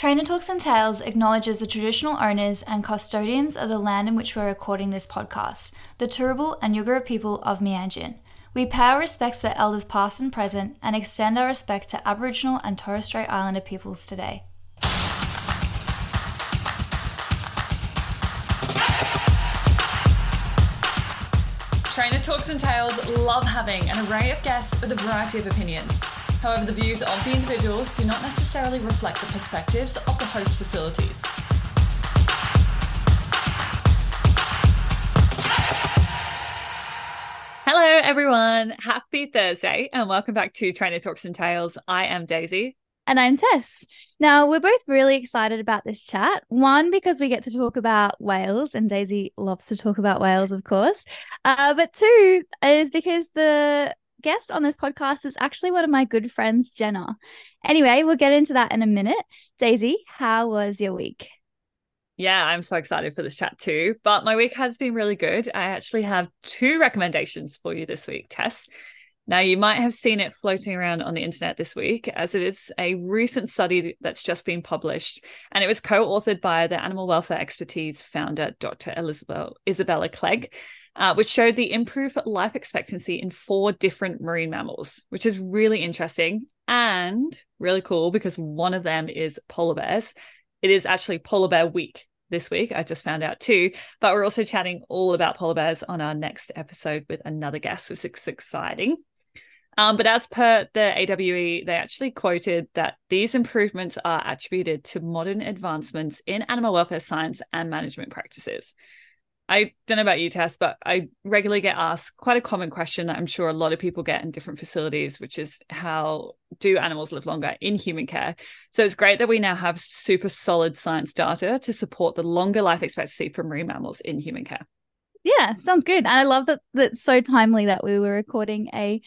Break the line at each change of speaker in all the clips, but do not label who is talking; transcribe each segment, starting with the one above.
Trainer Talks and Tales acknowledges the traditional owners and custodians of the land in which we're recording this podcast, the Turrbal and Yugara people of Mianjin. We pay our respects to elders past and present and extend our respect to Aboriginal and Torres Strait Islander peoples today.
Trainer Talks and Tales love having an array of guests with a variety of opinions. However, the views of the individuals do not necessarily reflect the perspectives of the host facilities. Hello, everyone. Happy Thursday, and welcome back to Trainer Talks and Tales. I am Daisy.
And I'm Tess. Now, we're both really excited about this chat. One, because we get to talk about whales, and Daisy loves to talk about whales, of course. Uh, but two, is because the guest on this podcast is actually one of my good friends, Gena. Anyway, we'll get into that in a minute. Daisy, how was your week?
Yeah, I'm so excited for this chat too. But my week has been really good. I actually have two recommendations for you this week, Tess. Now, you might have seen it floating around on the internet this week, as it is a recent study that's just been published, and it was co authored by the animal welfare expertise founder, Dr. Elizabeth, Isabella Clegg, uh, which showed the improved life expectancy in four different marine mammals, which is really interesting and really cool because one of them is polar bears. It is actually Polar Bear Week this week. I just found out too. But we're also chatting all about polar bears on our next episode with another guest, which is exciting. Um, but as per the AWE, they actually quoted that these improvements are attributed to modern advancements in animal welfare science and management practices. I don't know about you, Tess, but I regularly get asked quite a common question that I'm sure a lot of people get in different facilities, which is how do animals live longer in human care? So it's great that we now have super solid science data to support the longer life expectancy for marine mammals in human care.
Yeah, sounds good. And I love that that's so timely that we were recording a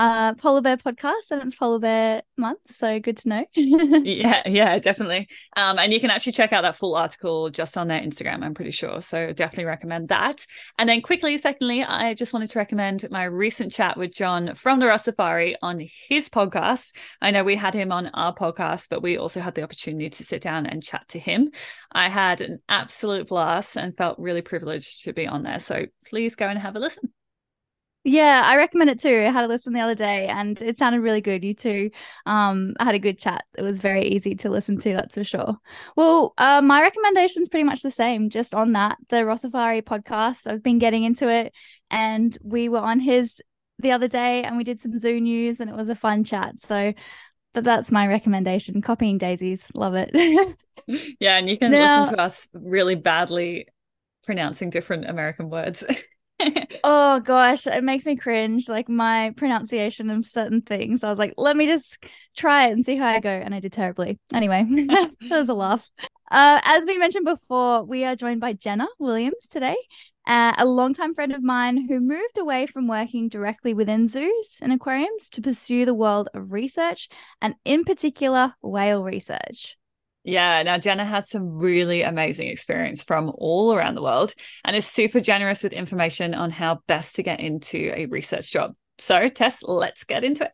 uh, polar bear podcast and it's polar bear month so good to know.
Yeah yeah definitely. Um, and you can actually check out that full article just on their instagram i'm pretty sure so definitely recommend that. And then quickly secondly i just wanted to recommend my recent chat with john from the Rossafari on his podcast. I know we had him on our podcast but we also had the opportunity to sit down and chat to him. I had an absolute blast and felt really privileged to be on there so please go and have a listen
yeah, I recommend it too. I had a listen the other day and it sounded really good. You two um I had a good chat. It was very easy to listen to, that's for sure. Well, uh, my recommendation is pretty much the same, just on that, the Rossafari podcast. I've been getting into it and we were on his the other day and we did some zoo news and it was a fun chat. So but that's my recommendation. Copying Daisy's. Love it.
yeah, and you can now, listen to us really badly pronouncing different American words.
oh gosh, it makes me cringe. Like my pronunciation of certain things. I was like, let me just try it and see how I go. And I did terribly. Anyway, that was a laugh. Uh, as we mentioned before, we are joined by Gena Williams today, uh, a longtime friend of mine who moved away from working directly within zoos and aquariums to pursue the world of research and, in particular, whale research.
Yeah, now Gena has some really amazing experience from all around the world and is super generous with information on how best to get into a research job. So, Tess, let's get into it.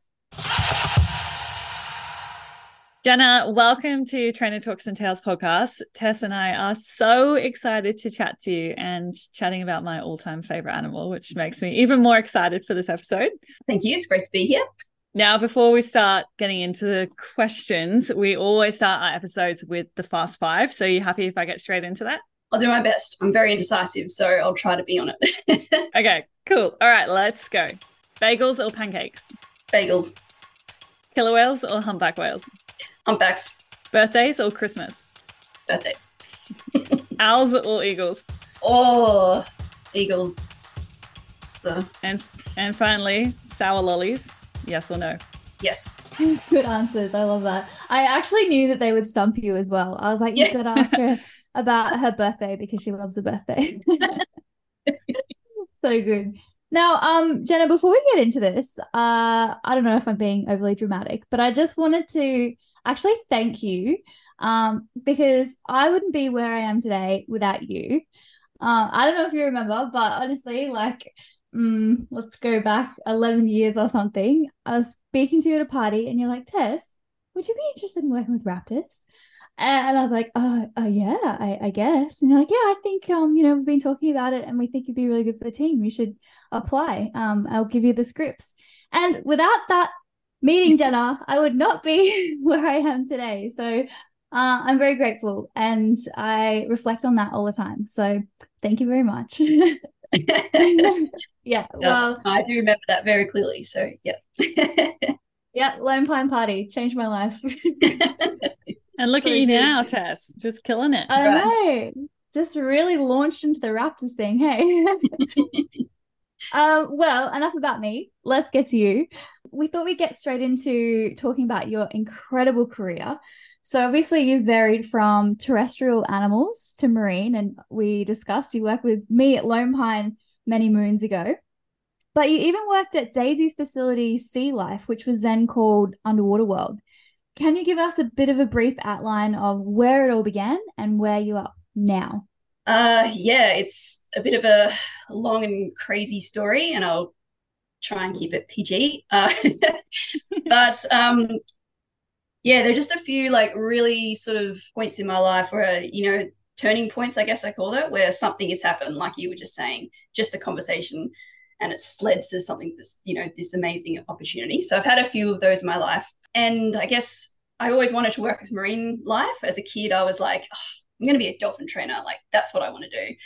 Gena, welcome to Trainer Talks and Tales podcast. Tess and I are so excited to chat to you and chatting about my all time favorite animal, which makes me even more excited for this episode.
Thank you. It's great to be here.
Now, before we start getting into the questions, we always start our episodes with the fast five. So, are you happy if I get straight into that?
I'll do my best. I'm very indecisive, so I'll try to be on
it. okay, cool. All right, let's go. Bagels or pancakes?
Bagels.
Killer whales or humpback whales?
Humpbacks.
Birthdays or Christmas?
Birthdays.
Owls or eagles?
Oh, eagles.
So. And and finally, sour lollies Yes or no?
Yes.
Good answers. I love that. I actually knew that they would stump you as well. I was like, you yeah. could ask her about her birthday because she loves a birthday. so good. Now, um, Gena, before we get into this, uh, I don't know if I'm being overly dramatic, but I just wanted to actually thank you um, because I wouldn't be where I am today without you. Uh, I don't know if you remember, but honestly, like mm, let's go back 11 years or something. I was speaking to you at a party and you're like, Tess, would you be interested in working with raptors? And I was like, oh, oh yeah, I, I guess. And you're like, yeah, I think um, you know, we've been talking about it and we think you'd be really good for the team. You should apply. Um, I'll give you the scripts. And without that meeting, Gena, I would not be where I am today. So uh, I'm very grateful and I reflect on that all the time. So thank you very much. yeah, well,
I do remember that very clearly. So, yeah.
yeah, Lone Pine Party changed my life.
And look at you now, Tess, just killing it.
I know. Just really launched into the Raptors thing. Hey. um, well, enough about me. Let's get to you. We thought we'd get straight into talking about your incredible career. So obviously you've varied from terrestrial animals to marine, and we discussed you worked with me at Lone Pine many moons ago. But you even worked at Daisy's facility Sea Life, which was then called Underwater World. Can you give us a bit of a brief outline of where it all began and where you are now?
Uh, yeah, it's a bit of a long and crazy story, and I'll try and keep it PG. Uh, but um, yeah, there are just a few like really sort of points in my life where you know turning points, I guess I call it, where something has happened, like you were just saying, just a conversation, and it's led to something that's, you know this amazing opportunity. So I've had a few of those in my life, and I guess I always wanted to work with marine life. As a kid, I was like, oh, I'm going to be a dolphin trainer. Like that's what I want to do.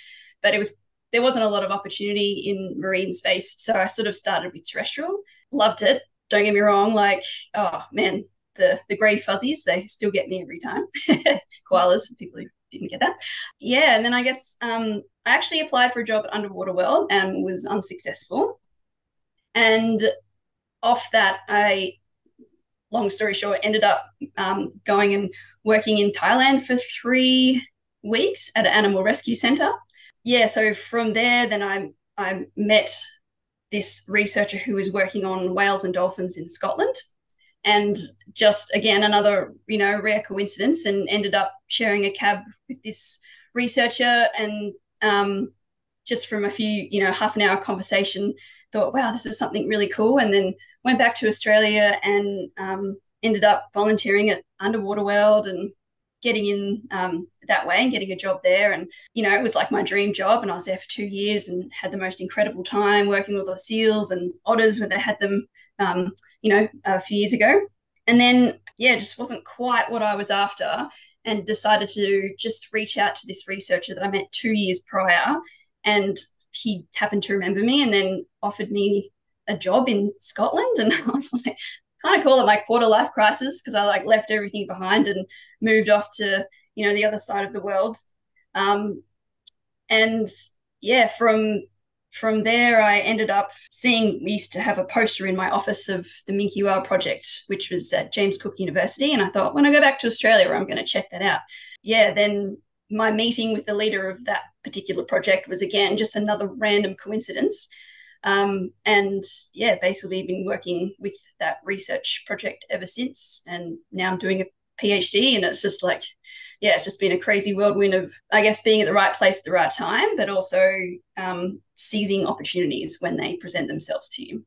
But it was there wasn't a lot of opportunity in marine space, so I sort of started with terrestrial. Loved it. Don't get me wrong. Like oh man, the the grey fuzzies they still get me every time. Koalas for people who didn't get that. Yeah, and then I guess um, I actually applied for a job at Underwater World and was unsuccessful. And off that, I long story short, ended up um, going and working in Thailand for three weeks at an animal rescue center. Yeah, so from there, then I I met this researcher who was working on whales and dolphins in Scotland, and just again another you know rare coincidence, and ended up sharing a cab with this researcher, and um, just from a few you know half an hour conversation, thought wow this is something really cool, and then went back to Australia and um, ended up volunteering at Underwater World and getting in um, that way and getting a job there. And, you know, it was like my dream job. And I was there for two years and had the most incredible time working with the seals and otters when they had them, um, you know, a few years ago. And then, yeah, just wasn't quite what I was after and decided to just reach out to this researcher that I met two years prior. And he happened to remember me and then offered me a job in Scotland, and I was like, kind of call it my quarter life crisis because I like left everything behind and moved off to you know the other side of the world, um, and yeah, from from there I ended up seeing we used to have a poster in my office of the Minke Whale project, which was at James Cook University, and I thought when I go back to Australia, I'm going to check that out. Yeah, then my meeting with the leader of that particular project was again just another random coincidence um, and yeah, basically been working with that research project ever since. And now I'm doing a PhD, and it's just like, yeah, it's just been a crazy whirlwind of, I guess, being at the right place at the right time, but also um, seizing opportunities when they present themselves to you.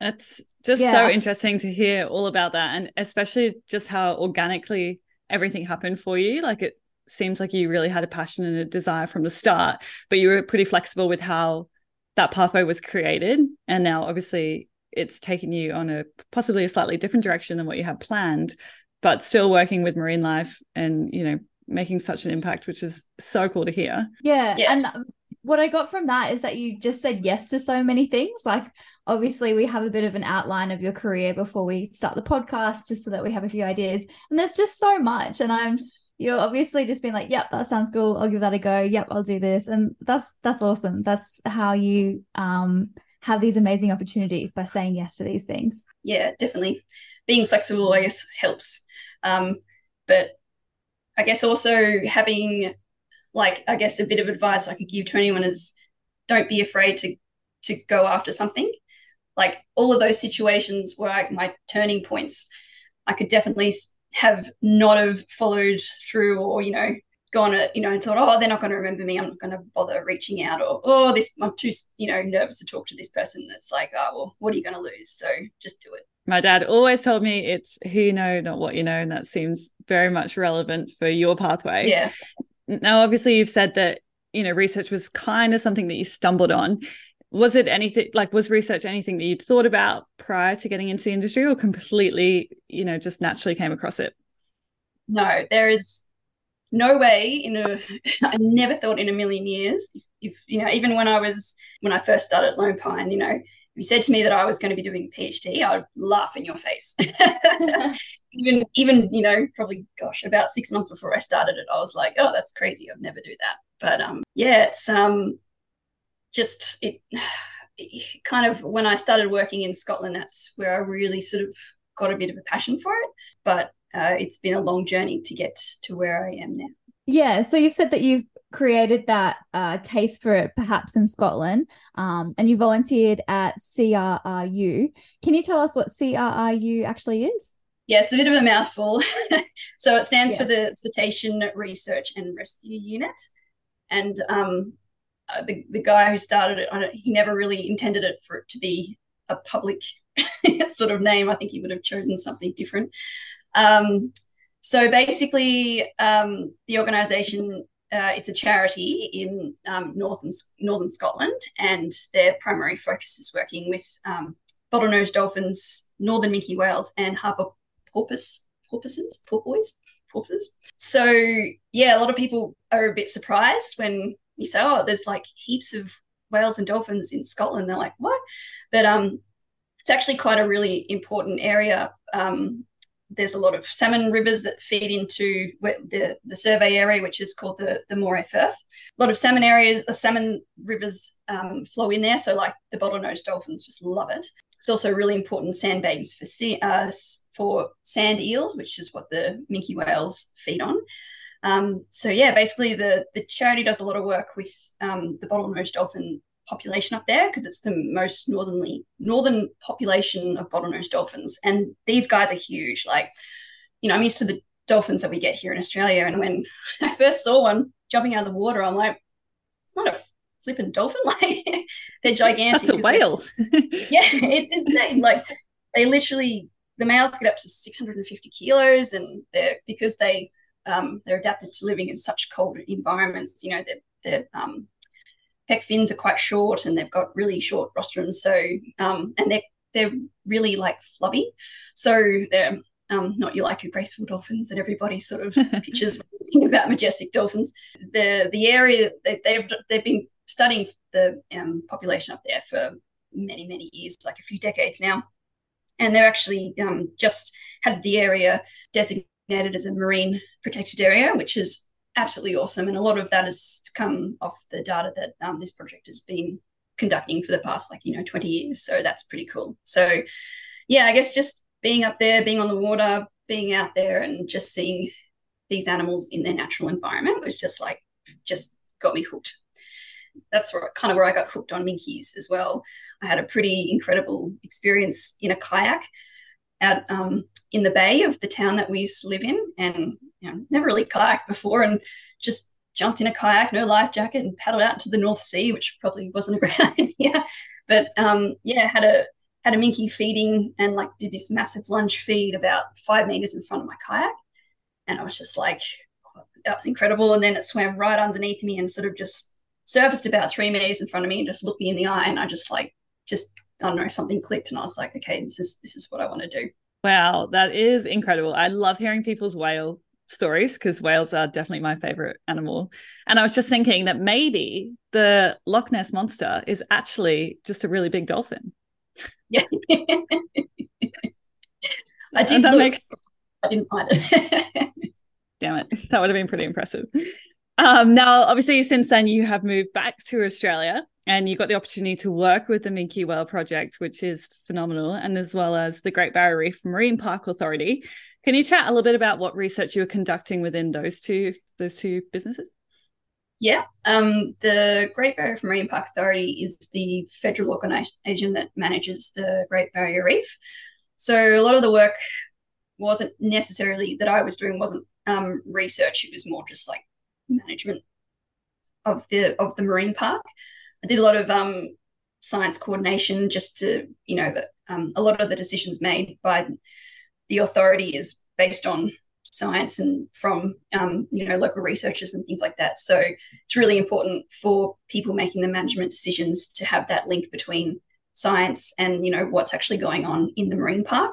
That's just yeah. so interesting to hear all about that, and especially just how organically everything happened for you. Like it seems like you really had a passion and a desire from the start, but you were pretty flexible with how that pathway was created. And now obviously it's taken you on a possibly a slightly different direction than what you had planned but still working with marine life and you know making such an impact which is so cool to hear.
Yeah, yeah. and what i got from that is that you just said yes to so many things. Like obviously we have a bit of an outline of your career before we start the podcast just so that we have a few ideas. And there's just so much and i'm you're obviously just being like, yep, that sounds cool. I'll give that a go. Yep, I'll do this. And that's that's awesome. That's how you um have these amazing opportunities by saying yes to these things.
Yeah, definitely. Being flexible, I guess, helps. Um, but I guess also having like I guess a bit of advice I could give to anyone is don't be afraid to to go after something. Like all of those situations where I, my turning points, I could definitely have not have followed through or you know gone you know and thought oh they're not going to remember me i'm not going to bother reaching out or oh this i'm too you know nervous to talk to this person it's like oh well what are you going to lose so just do it
My dad always told me it's who you know, not what you know. And that seems very much relevant for your pathway.
Yeah.
Now, obviously, you've said that, you know, research was kind of something that you stumbled on. Was it anything like, was research anything that you'd thought about prior to getting into the industry or completely, you know, just naturally came across it?
No, there is no way in a i never thought in a million years if, if, you know even when i was when i first started lone pine you know if you said to me that i was going to be doing a phd i would laugh in your face even even you know probably gosh about six months before i started it i was like oh that's crazy i'd never do that but um yeah it's um just it, it kind of when i started working in scotland that's where i really sort of got a bit of a passion for it but uh, it's been a long journey to get to where I am now.
Yeah. So you've said that you've created that uh, taste for it perhaps in Scotland um, and you volunteered at CRRU. Can you tell us what CRRU actually is?
Yeah, it's a bit of a mouthful. so it stands for the Cetacean Research and Rescue Unit. And um, uh, the, the guy who started it, he never really intended it for it to be a public sort of name. I think he would have chosen something different. Um, so basically, um, the organisation uh, it's a charity in um, northern northern Scotland, and their primary focus is working with um, bottlenose dolphins, northern minke whales, and harbour porpoise porpoises porpoise porpoises. So yeah, a lot of people are a bit surprised when you say, "Oh, there's like heaps of whales and dolphins in Scotland." They're like, "What?" But um, it's actually quite a really important area um, there's a lot of salmon rivers that feed into the, the survey area, which is called the, the Moray Firth. A lot of salmon areas, uh, salmon rivers um, flow in there. So, like the bottlenose dolphins just love it. It's also really important sandbags for sea, uh, for sand eels, which is what the minke whales feed on. Um, so yeah, basically the the charity does a lot of work with um, the bottlenose dolphin population up there because it's the most northernly northern population of bottlenose dolphins, and these guys are huge. Like, you know, I'm used to the dolphins that we get here in Australia, and when I first saw one jumping out of the water, I'm like, it's not a flipping dolphin. Like, they're gigantic.
That's a whale.
yeah, it, it's like they literally the males get up to 650 kilos, and they're because they um, they're adapted to living in such cold environments. You know, they're they're um, pec fins are quite short and they've got really short rostrums. So um, and they're they're really like flubby. So they're um, not your like your graceful dolphins that everybody sort of pictures when about majestic dolphins. The the area they, they've they've been studying the um, population up there for many many years, like a few decades now, and they're actually um, just had the area designated as a marine protected area, which is absolutely awesome. And a lot of that has come off the data that um, this project has been conducting for the past, like, you know, 20 years. So that's pretty cool. So, yeah, I guess just being up there, being on the water, being out there and just seeing these animals in their natural environment was just like, just got me hooked. That's where, kind of where I got hooked on minkies as well. I had a pretty incredible experience in a kayak out um, in the bay of the town that we used to live in, and you know, never really kayaked before, and just jumped in a kayak, no life jacket, and paddled out to the North Sea, which probably wasn't a great idea. But um, yeah, had a had a minke feeding and like did this massive lunge feed about five meters in front of my kayak, and I was just like, oh, that was incredible. And then it swam right underneath me and sort of just surfaced about three meters in front of me and just looked me in the eye, and I just like just I don't know, something clicked and I was like, okay, this is this is what I want to do.
Wow, that is incredible. I love hearing people's whale stories because whales are definitely my favorite animal. And I was just thinking that maybe the Loch Ness monster is actually just a really big dolphin.
Yeah. I did look. Makes... I didn't find it.
Damn it. That would have been pretty impressive. Um, now, obviously, since then, you have moved back to Australia and you got the opportunity to work with the Minke Whale Project, which is phenomenal, and as well as the Great Barrier Reef Marine Park Authority. Can you chat a little bit about what research you were conducting within those two those two businesses?
Yeah, um, the Great Barrier Reef Marine Park Authority is the federal organisation that manages the Great Barrier Reef. So a lot of the work wasn't necessarily that I was doing wasn't um, research; it was more just like management of the of the marine park. I did a lot of um, science coordination just to, you know, um, a lot of the decisions made by the authority is based on science and from um, you know local researchers and things like that. So it's really important for people making the management decisions to have that link between science and you know what's actually going on in the marine park.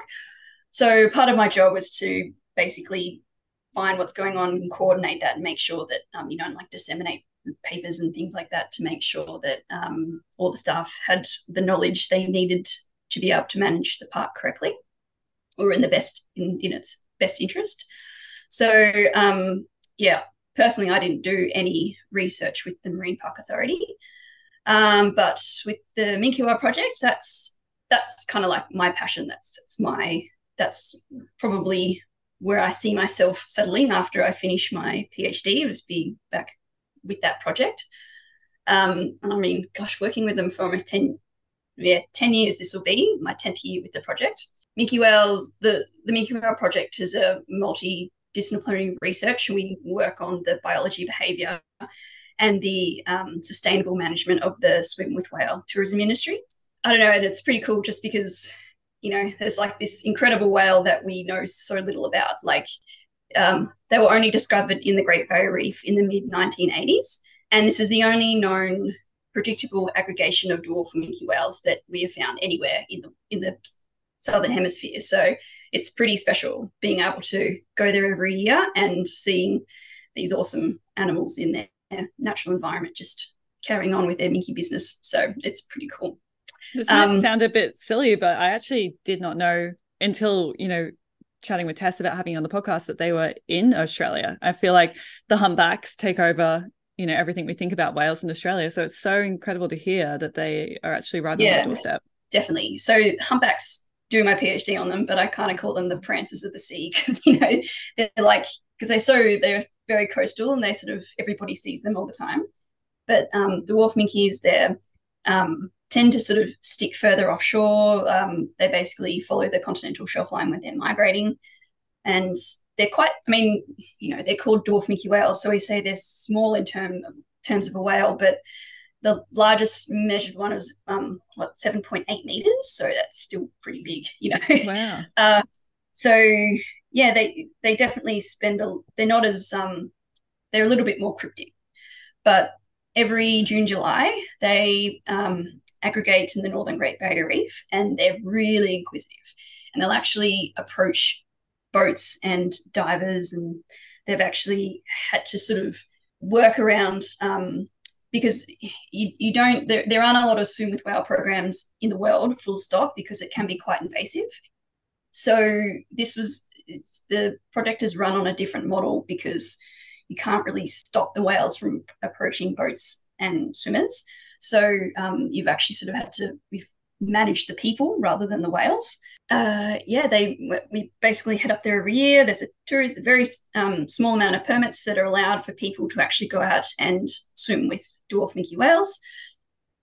So part of my job was to basically find what's going on and coordinate that and make sure that um, you don't like disseminate papers and things like that to make sure that um, all the staff had the knowledge they needed to be able to manage the park correctly or in the best in, in its best interest. So um, yeah personally i didn't do any research with the marine park authority. Um, but with the minke whale project that's that's kind of like my passion. That's that's my that's probably where I see myself settling after I finish my PhD, is be back with that project. Um, I mean, gosh, working with them for almost 10, yeah, 10 years this will be, my 10th year with the project. Minke Whales, the, the Minke Whale project is a multidisciplinary research. We work on the biology, behaviour, and the um, sustainable management of the swim with whale tourism industry. I don't know, and it's pretty cool just because you know, there's like this incredible whale that we know so little about. Like um, they were only discovered in the Great Barrier Reef in the mid 1980s, and this is the only known predictable aggregation of dwarf minke whales that we have found anywhere in the in the southern hemisphere. So it's pretty special being able to go there every year and seeing these awesome animals in their natural environment just carrying on with their minke business. So it's pretty cool.
This might um, sound a bit silly, but I actually did not know until, you know, chatting with Tess about having on the podcast that they were in Australia. I feel like the humpbacks take over, you know, everything we think about whales in Australia. So it's so incredible to hear that they are actually right yeah, on the doorstep.
Definitely. So humpbacks do my PhD on them, but I kind of call them the prancers of the sea because you know they're like because they're so they're very coastal and they sort of everybody sees them all the time. But um, dwarf minkies, they're um, tend to sort of stick further offshore. Um, they basically follow the continental shelf line when they're migrating. And they're quite, I mean, you know, they're called dwarf minke whales. So we say they're small in term, terms of a whale, but the largest measured one is um, what 7.8 meters. So that's still pretty big, you know.
Wow.
Uh, so yeah, they they definitely spend a. They're not as um, they're a little bit more cryptic, but every June July they um, aggregate in the Northern Great Barrier Reef, and they're really inquisitive. And they'll actually approach boats and divers, and they've actually had to sort of work around um, because you, you don't there, there aren't a lot of swim with whale programs in the world full stop because it can be quite invasive so this was the project is run on a different model because you can't really stop the whales from approaching boats and swimmers so um, you've actually sort of had to manage the people rather than the whales. Uh, yeah, they we basically head up there every year. There's a tourist, a very um, small amount of permits that are allowed for people to actually go out and swim with dwarf minke whales.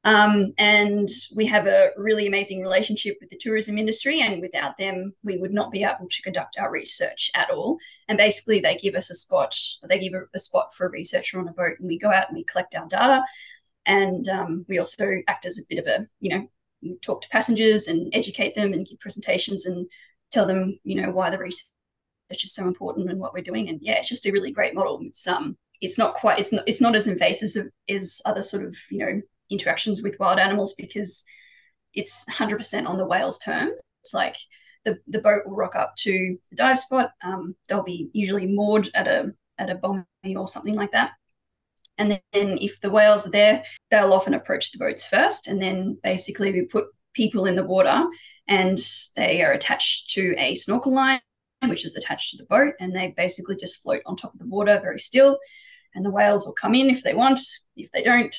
Um, and we have a really amazing relationship with the tourism industry, and without them, we would not be able to conduct our research at all. And basically, they give us a spot, they give a, a spot for a researcher on a boat, and we go out and we collect our data. And um, we also act as a bit of a, you know, talk to passengers and educate them and give presentations and tell them, you know, why the research is so important and what we're doing. And yeah, it's just a really great model. It's um, it's not quite, it's not, it's not as invasive as other sort of, you know, interactions with wild animals because it's 100% on the whale's terms. It's like the, the boat will rock up to the dive spot. Um, they'll be usually moored at a at a bomb or something like that. And then if the whales are there, they'll often approach the boats first. And then basically we put people in the water and they are attached to a snorkel line, which is attached to the boat. And they basically just float on top of the water very still. And the whales will come in if they want. If they don't,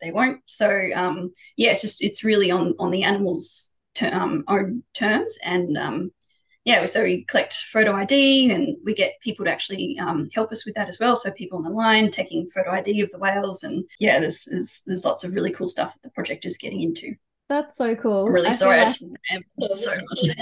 they won't. So um, yeah, it's just it's really on on the animals' um, own terms, and um, yeah, so we collect photo ID and we get people to actually um, help us with that as well. So people on the line taking photo ID of the whales, and yeah, there's there's, there's lots of really cool stuff that the project is getting into.
That's so cool.
I'm really I sorry, like... I so much.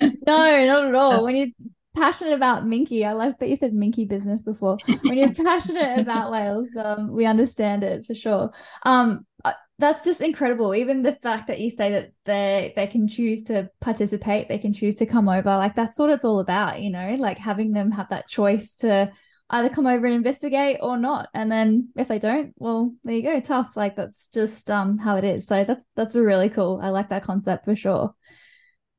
no, not at all. When you're passionate about minke, I like that you said minke business before. When you're passionate about whales, um, we understand it for sure. Um, uh, that's just incredible. Even the fact that you say that they they can choose to participate, they can choose to come over. Like that's what it's all about, you know, like having them have that choice to either come over and investigate or not. And then if they don't, well, there you go, tough. Like that's just um how it is. So that's that's really cool. I like that concept for sure.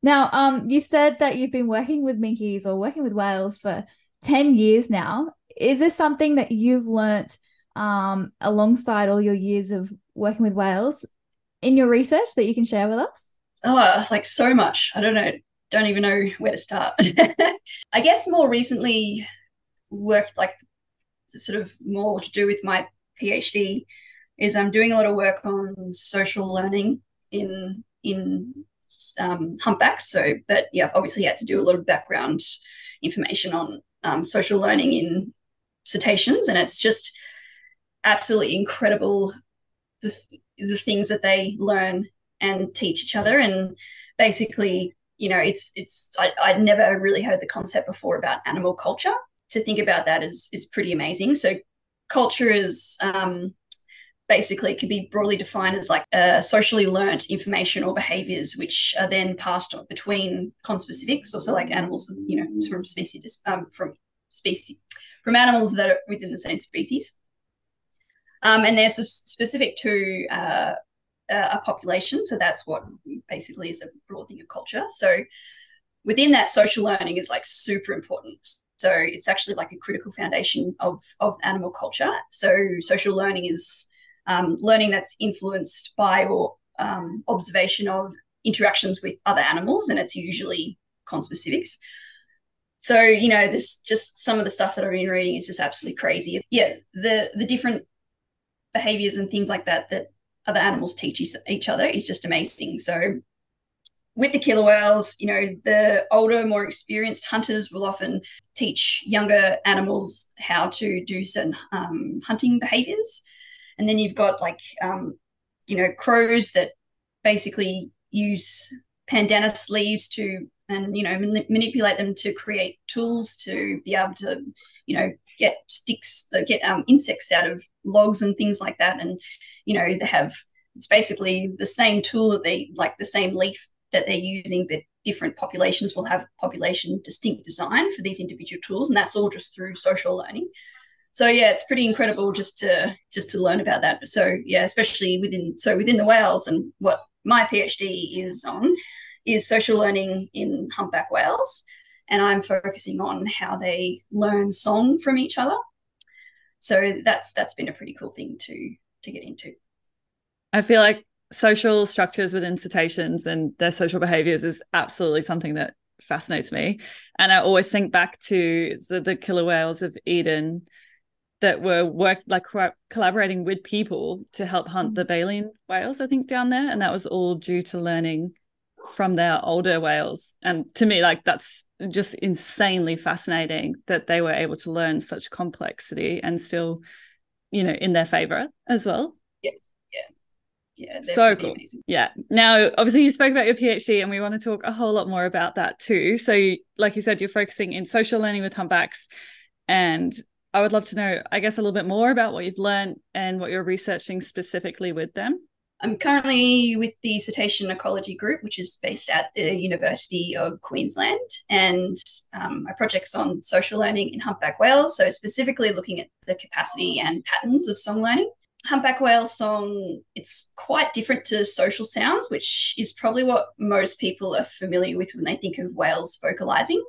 Now, um, you said that you've been working with minkies or working with whales for 10 years now. Is this something that you've learnt um alongside all your years of working with whales in your research that you can share with us?
Oh, like so much. I don't know. Don't even know where to start. I guess more recently, worked like sort of more to do with my PhD is I'm doing a lot of work on social learning in in um, humpbacks. So, but yeah, I've obviously had to do a lot of background information on um, social learning in cetaceans, and it's just absolutely incredible the the things that they learn and teach each other, and basically. You know, it's it's I, I'd never really heard the concept before about animal culture, to think about that is is pretty amazing. So culture is um, basically can be broadly defined as like uh, socially learnt information or behaviors which are then passed on between conspecifics, also like animals, you know, from species um, from species from animals that are within the same species. Um, and they're specific to uh, a population. So that's what basically is a broad thing of culture. So within that, social learning is like super important. So it's actually like a critical foundation of, of animal culture. So social learning is um, learning that's influenced by or um, observation of interactions with other animals, and it's usually conspecifics. So you know, this just some of the stuff that I've been reading is just absolutely crazy. Yeah, the the different behaviors and things like that that other animals teach each other is just amazing. So with the killer whales, you know, the older, more experienced hunters will often teach younger animals how to do certain um, hunting behaviors. And then you've got like, um, you know, crows that basically use pandanus leaves to, and, you know, manipulate them to create tools to be able to, you know, get sticks, uh, get um, insects out of logs and things like that. And, you know, they have, it's basically the same tool that they, like the same leaf that they're using, but different populations will have population distinct design for these individual tools, and that's all just through social learning. So yeah, it's pretty incredible just to just to learn about that. So yeah, especially within so within the whales and what my PhD is on is social learning in humpback whales, and I'm focusing on how they learn song from each other. So that's that's been a pretty cool thing to to get into.
I feel like social structures within cetaceans and their social behaviors is absolutely something that fascinates me. And I always think back to the, the killer whales of Eden that were work like collaborating with people to help hunt the mm-hmm. baleen whales, I think, down there. And that was all due to learning from their older whales. And to me, like that's just insanely fascinating that they were able to learn such complexity and still, you know, in their favor as well.
Yes. Yeah yeah,
so cool. Amazing. Yeah. Now, obviously, you spoke about your PhD, and we want to talk a whole lot more about that too. So, like you said, you're focusing in social learning with humpbacks, and I would love to know, I guess, a little bit more about what you've learned and what you're researching specifically with them.
I'm currently with the Cetacean Ecology Group, which is based at the University of Queensland, and um, my project's on social learning in humpback whales. So, specifically looking at the capacity and patterns of song learning humpback whale song it's quite different to social sounds which is probably what most people are familiar with when they think of whales vocalizing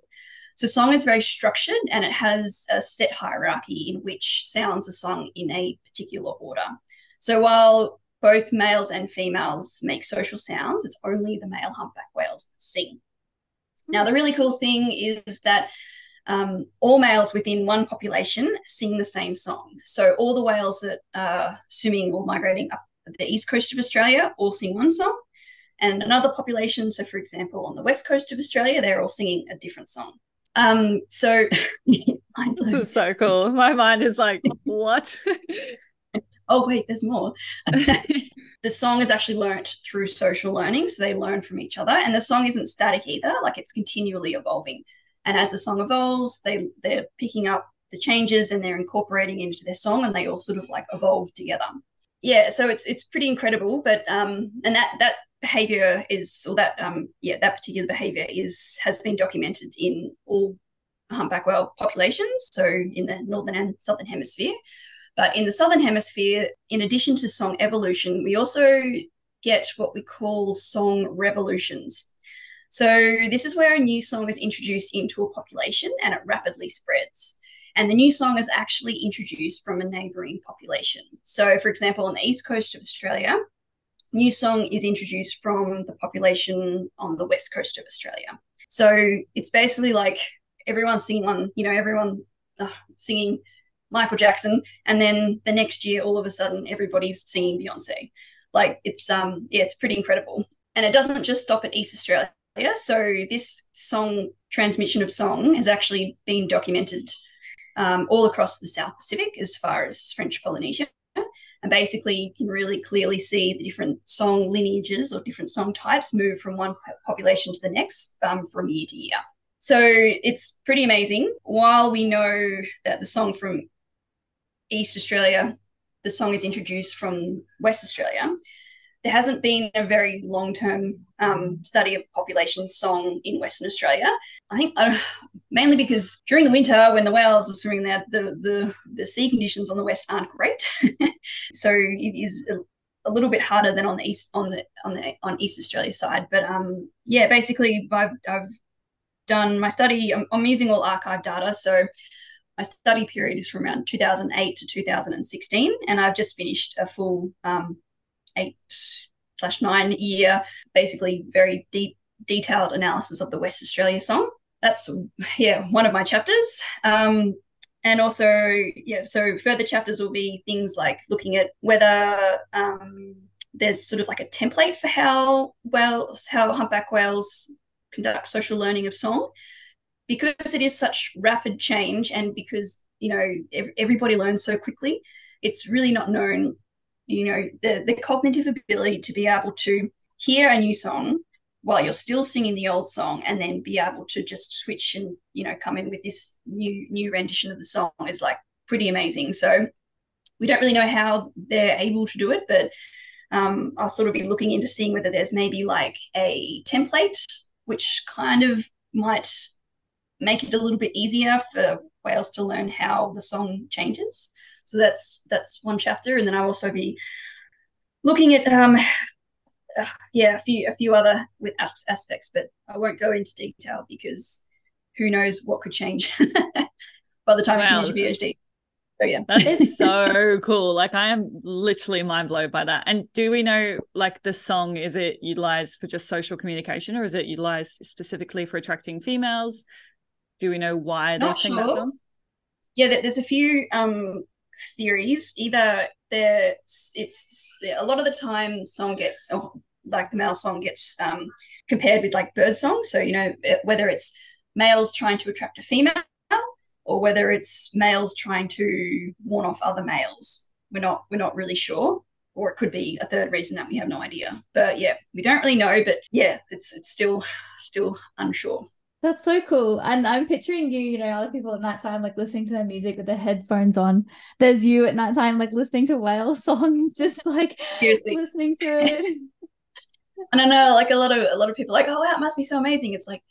so song is very structured and it has a set hierarchy in which sounds are sung in a particular order so while both males and females make social sounds it's only the male humpback whales that sing now the really cool thing is that um, all males within one population sing the same song. So all the whales that are swimming or migrating up the east coast of Australia all sing one song. And another population, so for example, on the west coast of Australia, they're all singing a different song. Um, so
this is so cool. My mind is like, what?
oh wait, there's more. the song is actually learnt through social learning, so they learn from each other, and the song isn't static either. Like it's continually evolving. And as the song evolves, they they're picking up the changes and they're incorporating into their song, and they all sort of like evolve together. yeah, so it's it's pretty incredible, but um, and that that behavior is or that um yeah that particular behavior is has been documented in all humpback whale populations, so in the northern and southern hemisphere. But in the southern hemisphere, in addition to song evolution, we also get what we call song revolutions. So this is where a new song is introduced into a population and it rapidly spreads. And the new song is actually introduced from a neighbouring population. So, for example, on the east coast of Australia, new song is introduced from the population on the west coast of Australia. So it's basically like everyone singing on, you know, everyone uh, singing Michael Jackson, and then the next year, all of a sudden, everybody's singing Beyonce. Like it's um, yeah, it's pretty incredible. And it doesn't just stop at East Australia. So this song transmission of song has actually been documented um, all across the South Pacific as far as French Polynesia. And basically, you can really clearly see the different song lineages or different song types move from one population to the next um, from year to year. So it's pretty amazing. While we know that the song from East Australia, the song is introduced from West Australia, there hasn't been a very long term um, study of population song in Western Australia. I think uh, mainly because during the winter, when the whales are swimming there, the, the, the sea conditions on the west aren't great. so it is a, a, little bit harder than on the east on the on the on East Australia side. But um, yeah, basically I've, I've done my study, I'm, I'm using all archive data. So my study period is from around 2008 to 2016, and I've just finished a full um, eight slash nine year, basically very deep, detailed analysis of the West Australia song. That's yeah one of my chapters. Um, and also yeah, so further chapters will be things like looking at whether um, there's sort of like a template for how whales, how humpback whales conduct social learning of song because it is such rapid change and because you know ev- everybody learns so quickly it's really not known you know the, the cognitive ability to be able to hear a new song while you're still singing the old song and then be able to just switch and you know come in with this new new rendition of the song is like pretty amazing. So we don't really know how they're able to do it but um, i'll sort of be looking into seeing whether there's maybe like a template which kind of might make it a little bit easier for whales to learn how the song changes. So that's that's one chapter, and then I'll also be looking at um, uh, yeah, a few a few other with aspects, but I won't go into detail because who knows what could change by the time wow. I finish a PhD. So yeah,
that is so cool. Like I am literally mind blown by that. And do we know like the song is it utilized for just social communication or is it utilized specifically for attracting females? Do we know why they sing sure. that song?
Yeah, there's a few um theories. Either there it's a lot of the time song gets oh, like the male song gets um compared with like bird song. So you know whether it's males trying to attract a female or whether it's males trying to warn off other males. We're not we're not really sure. Or it could be a third reason that we have no idea. But yeah, we don't really know. But yeah, it's it's still still unsure.
That's so cool. And I'm picturing you, you know, other people at nighttime like listening to their music with their headphones on. There's you at nighttime like listening to whale songs, just like Seriously. listening to it.
and I know like a lot of a lot of people like, oh wow, it must be so amazing. It's like,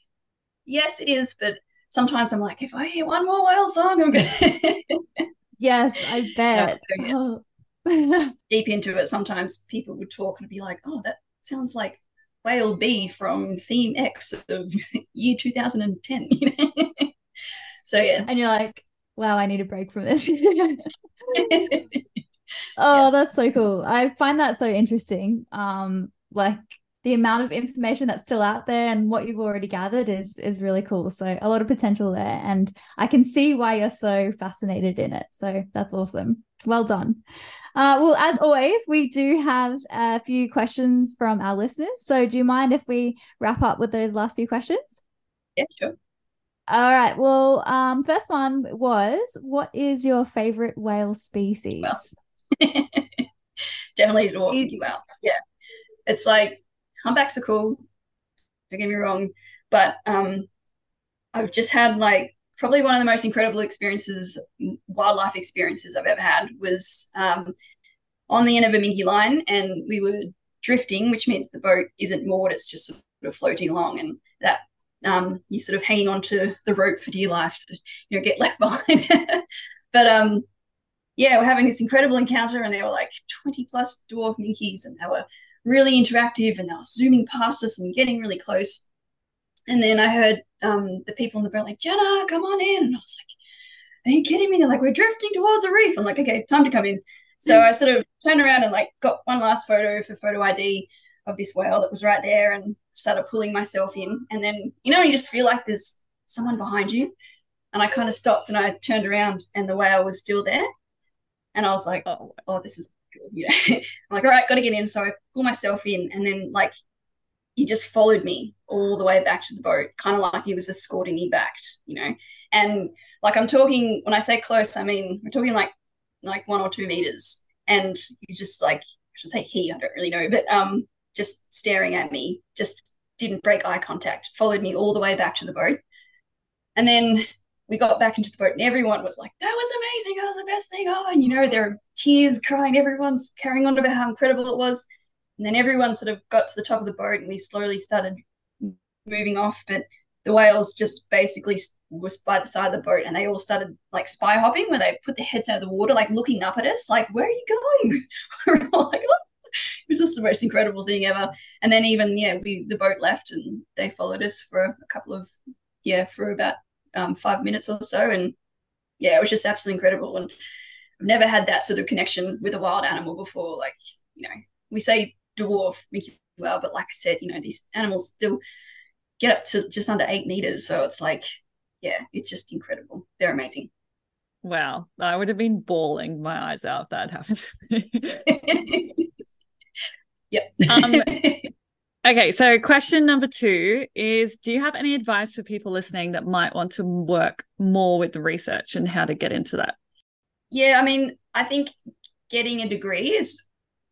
yes, it is, but sometimes I'm like, if I hear one more whale song, I'm gonna
Yes, I bet. No,
oh. Deep into it, sometimes people would talk and be like, oh, that sounds like whale B from theme X of year 2010. so yeah.
And you're like, wow, I need a break from this. oh, yes. that's so cool. I find that so interesting. Um, like the amount of information that's still out there and what you've already gathered is is really cool. So a lot of potential there, and I can see why you're so fascinated in it. So that's awesome. Well done. Uh, well, as always, we do have a few questions from our listeners. So do you mind if we wrap up with those last few questions?
Yeah, sure.
All right. Well, um, first one was, what is your favorite whale species?
Well, definitely the Easy. whale. Yeah, it's like humpbacks are cool. Don't get me wrong, but um, I've just had like probably one of the most incredible experiences, wildlife experiences I've ever had was um, on the end of a line and we were drifting, which means the boat isn't moored, it's just sort of floating along. And that um, you're sort of hanging onto the rope for dear life to you know get left behind. but um, yeah, we're having this incredible encounter, and there were like 20 plus dwarf minkies, and they were really interactive, and they were zooming past us and getting really close. And then I heard um, the people in the boat like, Gena, come on in. And I was like, Are you kidding me? They're like, We're drifting towards a reef. I'm like, Okay, time to come in. So mm. I sort of turned around and like got one last photo for photo ID of this whale that was right there and started pulling myself in. And then, you know, you just feel like there's someone behind you. And I kind of stopped and I turned around and the whale was still there. And I was like, oh, oh this is good. You know, I'm like, all right, got to get in. So I pull myself in and then like he just followed me all the way back to the boat, kind of like he was escorting me back, you know. And like I'm talking when I say close, I mean we're talking like like one or two meters. And he's just like I should say he, I don't really know, but um just staring at me, just didn't break eye contact, followed me all the way back to the boat. And then we got back into the boat and everyone was like, that was amazing. That was the best thing. Oh, and you know, there are tears crying. Everyone's carrying on about how incredible it was. And then everyone sort of got to the top of the boat and we slowly started moving off. But the whales just basically was by the side of the boat and they all started like spy hopping where they put their heads out of the water, like looking up at us, like, where are you going? Like, oh, it was just the most incredible thing ever. And then even yeah, we the boat left and they followed us for a couple of yeah for about um, five minutes or so, and yeah, it was just absolutely incredible. And I've never had that sort of connection with a wild animal before. Like you know, we say dwarf minke whale, but like I said, you know, these animals still get up to just under eight meters, so it's like yeah, it's just incredible. They're amazing.
Wow, I would have been bawling my eyes out if that happened.
Yep.
um, okay, so question number two is Do you have any advice for people listening that might want to work more with the research and how to get into that?
Yeah, I mean, I think getting a degree is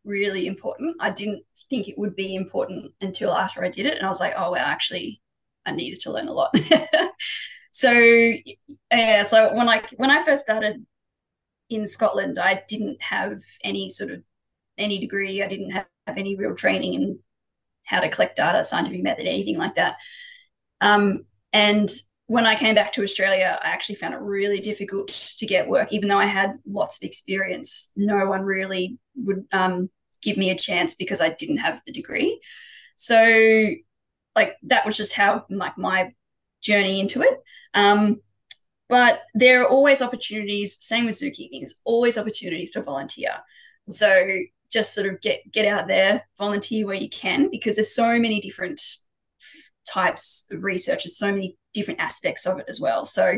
really important. I didn't think it would be important until after I did it. And I was like, oh, well, actually, I needed to learn a lot. so, yeah, so when I, when I first started in Scotland, I didn't have any sort of any degree. I didn't have have any real training in how to collect data, scientific method, anything like that. Um, and when I came back to Australia, I actually found it really difficult to get work, even though I had lots of experience. No one really would um, give me a chance because I didn't have the degree. So, like that was just how like my journey into it. Um, but there are always opportunities. Same with zookeeping. There's always opportunities to volunteer. So just sort of get get out there, volunteer where you can, because there's so many different types of research, there's so many different aspects of it as well. So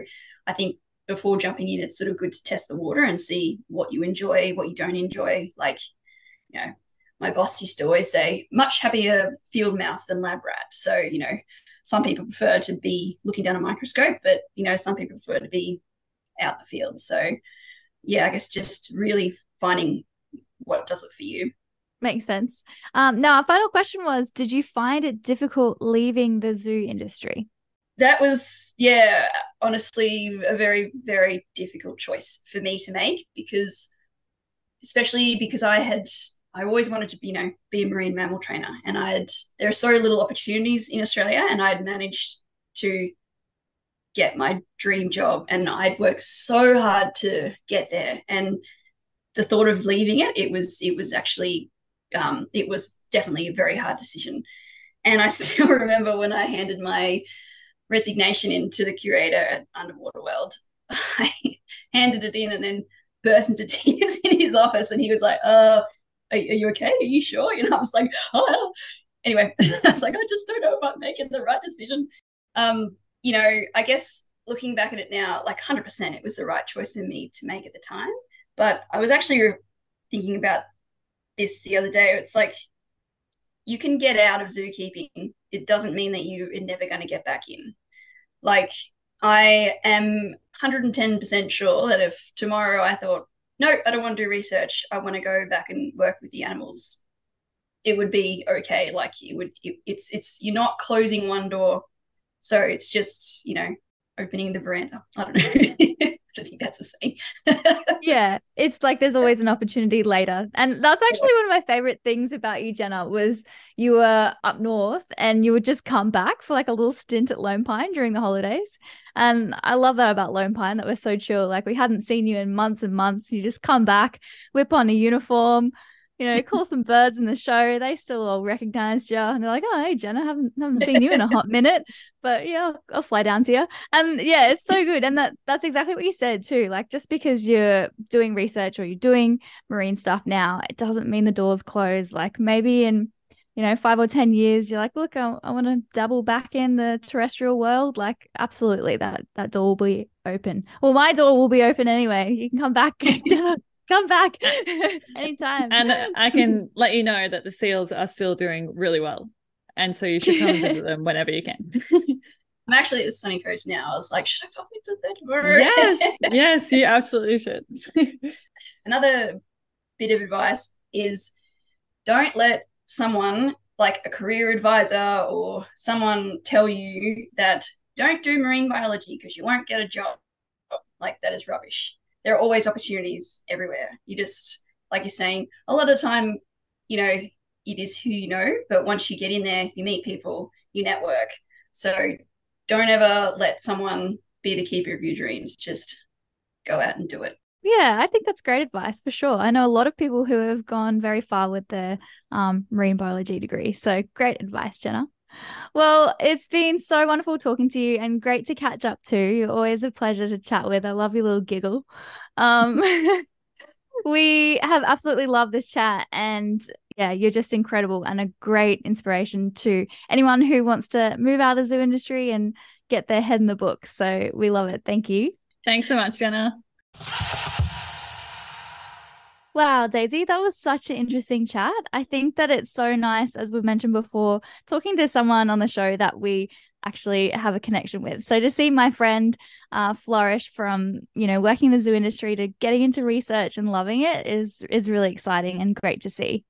I think before jumping in, it's sort of good to test the water and see what you enjoy, what you don't enjoy. Like, you know, my boss used to always say, much happier field mouse than lab rat. So, you know, some people prefer to be looking down a microscope, but you know, some people prefer to be out in the field. So yeah, I guess just really finding what does it for you.
Makes sense. Um, now, our final question was Did you find it difficult leaving the zoo industry?
That was, yeah, honestly, a very, very difficult choice for me to make because, especially because I had, I always wanted to, you know, be a marine mammal trainer. And I had, there are so little opportunities in Australia, and I had managed to get my dream job. And I'd worked so hard to get there. And the thought of leaving it, it was it was actually um, it was definitely a very hard decision. And I still remember when I handed my resignation in to the curator at Underwater World, I handed it in and then burst into tears in his office, and he was like, "Uh, are, are you okay? Are you sure?" Know, I was like, "Oh." Anyway, I was like, "I just don't know if I'm making the right decision." Um, you know, I guess looking back at it now, like 100%, it was the right choice for me to make at the time. But I was actually thinking about this the other day. It's like you can get out of zookeeping. It doesn't mean that you are never going to get back in. Like I am 110% sure that if tomorrow I thought, no, I don't want to do research, I want to go back and work with the animals, it would be okay. Like it would, it, it's, it's, you're not closing one door. So it's just, you know, opening the veranda. I don't know. I think that's a saying.
yeah, it's like there's always an opportunity later. And that's actually one of my favorite things about you, Gena, was you were up north and you would just come back for like a little stint at Lone Pine during the holidays. And I love that about Lone Pine that we're so chill. Like we hadn't seen you in months and months. You just come back, whip on a uniform, you know, call some birds in the show. They still all recognized you, and they're like, "Oh, hey, Gena, haven't haven't seen you in a hot minute, but yeah, I'll, I'll fly down to you." And yeah, it's so good, and that that's exactly what you said too. Like, just because you're doing research or you're doing marine stuff now, it doesn't mean the doors close. Like maybe in you know five or ten years, you're like, "Look, I, I want to dabble back in the terrestrial world." Like, absolutely, that that door will be open. Well, my door will be open anyway. You can come back. come back anytime.
And I can let you know that the seals are still doing really well. And so you should come visit them whenever you can.
I'm actually at the sunny coast now. I was like, should I probably do that tomorrow?
Yes, yes, you absolutely should.
Another bit of advice is don't let someone like a career advisor or someone tell you that don't do marine biology because you won't get a job. Like that is rubbish there are always opportunities everywhere. You just, like you're saying, a lot of the time, you know, it is who you know, but once you get in there, you meet people, you network. So don't ever let someone be the keeper of your dreams. Just go out and do it.
Yeah, I think that's great advice for sure. I know a lot of people who have gone very far with their um, marine biology degree. So great advice, Gena. Well, it's been so wonderful talking to you and great to catch up too. You're always a pleasure to chat with. I love your little giggle. Um, we have absolutely loved this chat and yeah, you're just incredible and a great inspiration to anyone who wants to move out of the zoo industry and get their head in the book. So we love it. Thank you.
Thanks so much, Gena.
Wow, Daisy, that was such an interesting chat. I think that it's so nice, as we've mentioned before, talking to someone on the show that we actually have a connection with. So to see my friend uh, flourish from, you know, working in the zoo industry to getting into research and loving it is is really exciting and great to see.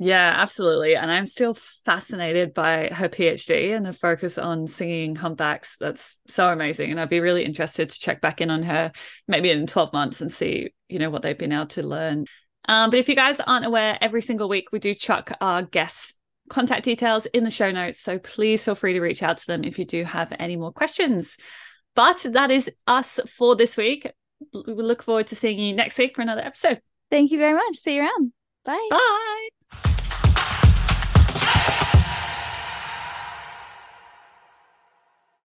Yeah, absolutely. And I'm still fascinated by her PhD and the focus on singing humpbacks. That's so amazing. And I'd be really interested to check back in on her maybe in 12 months and see, you know, what they've been able to learn. Um, but if you guys aren't aware, every single week we do chuck our guests contact details in the show notes. So please feel free to reach out to them if you do have any more questions. But that is us for this week. We look forward to seeing you next week for another episode.
Thank you very much. See you around. Bye.
Bye.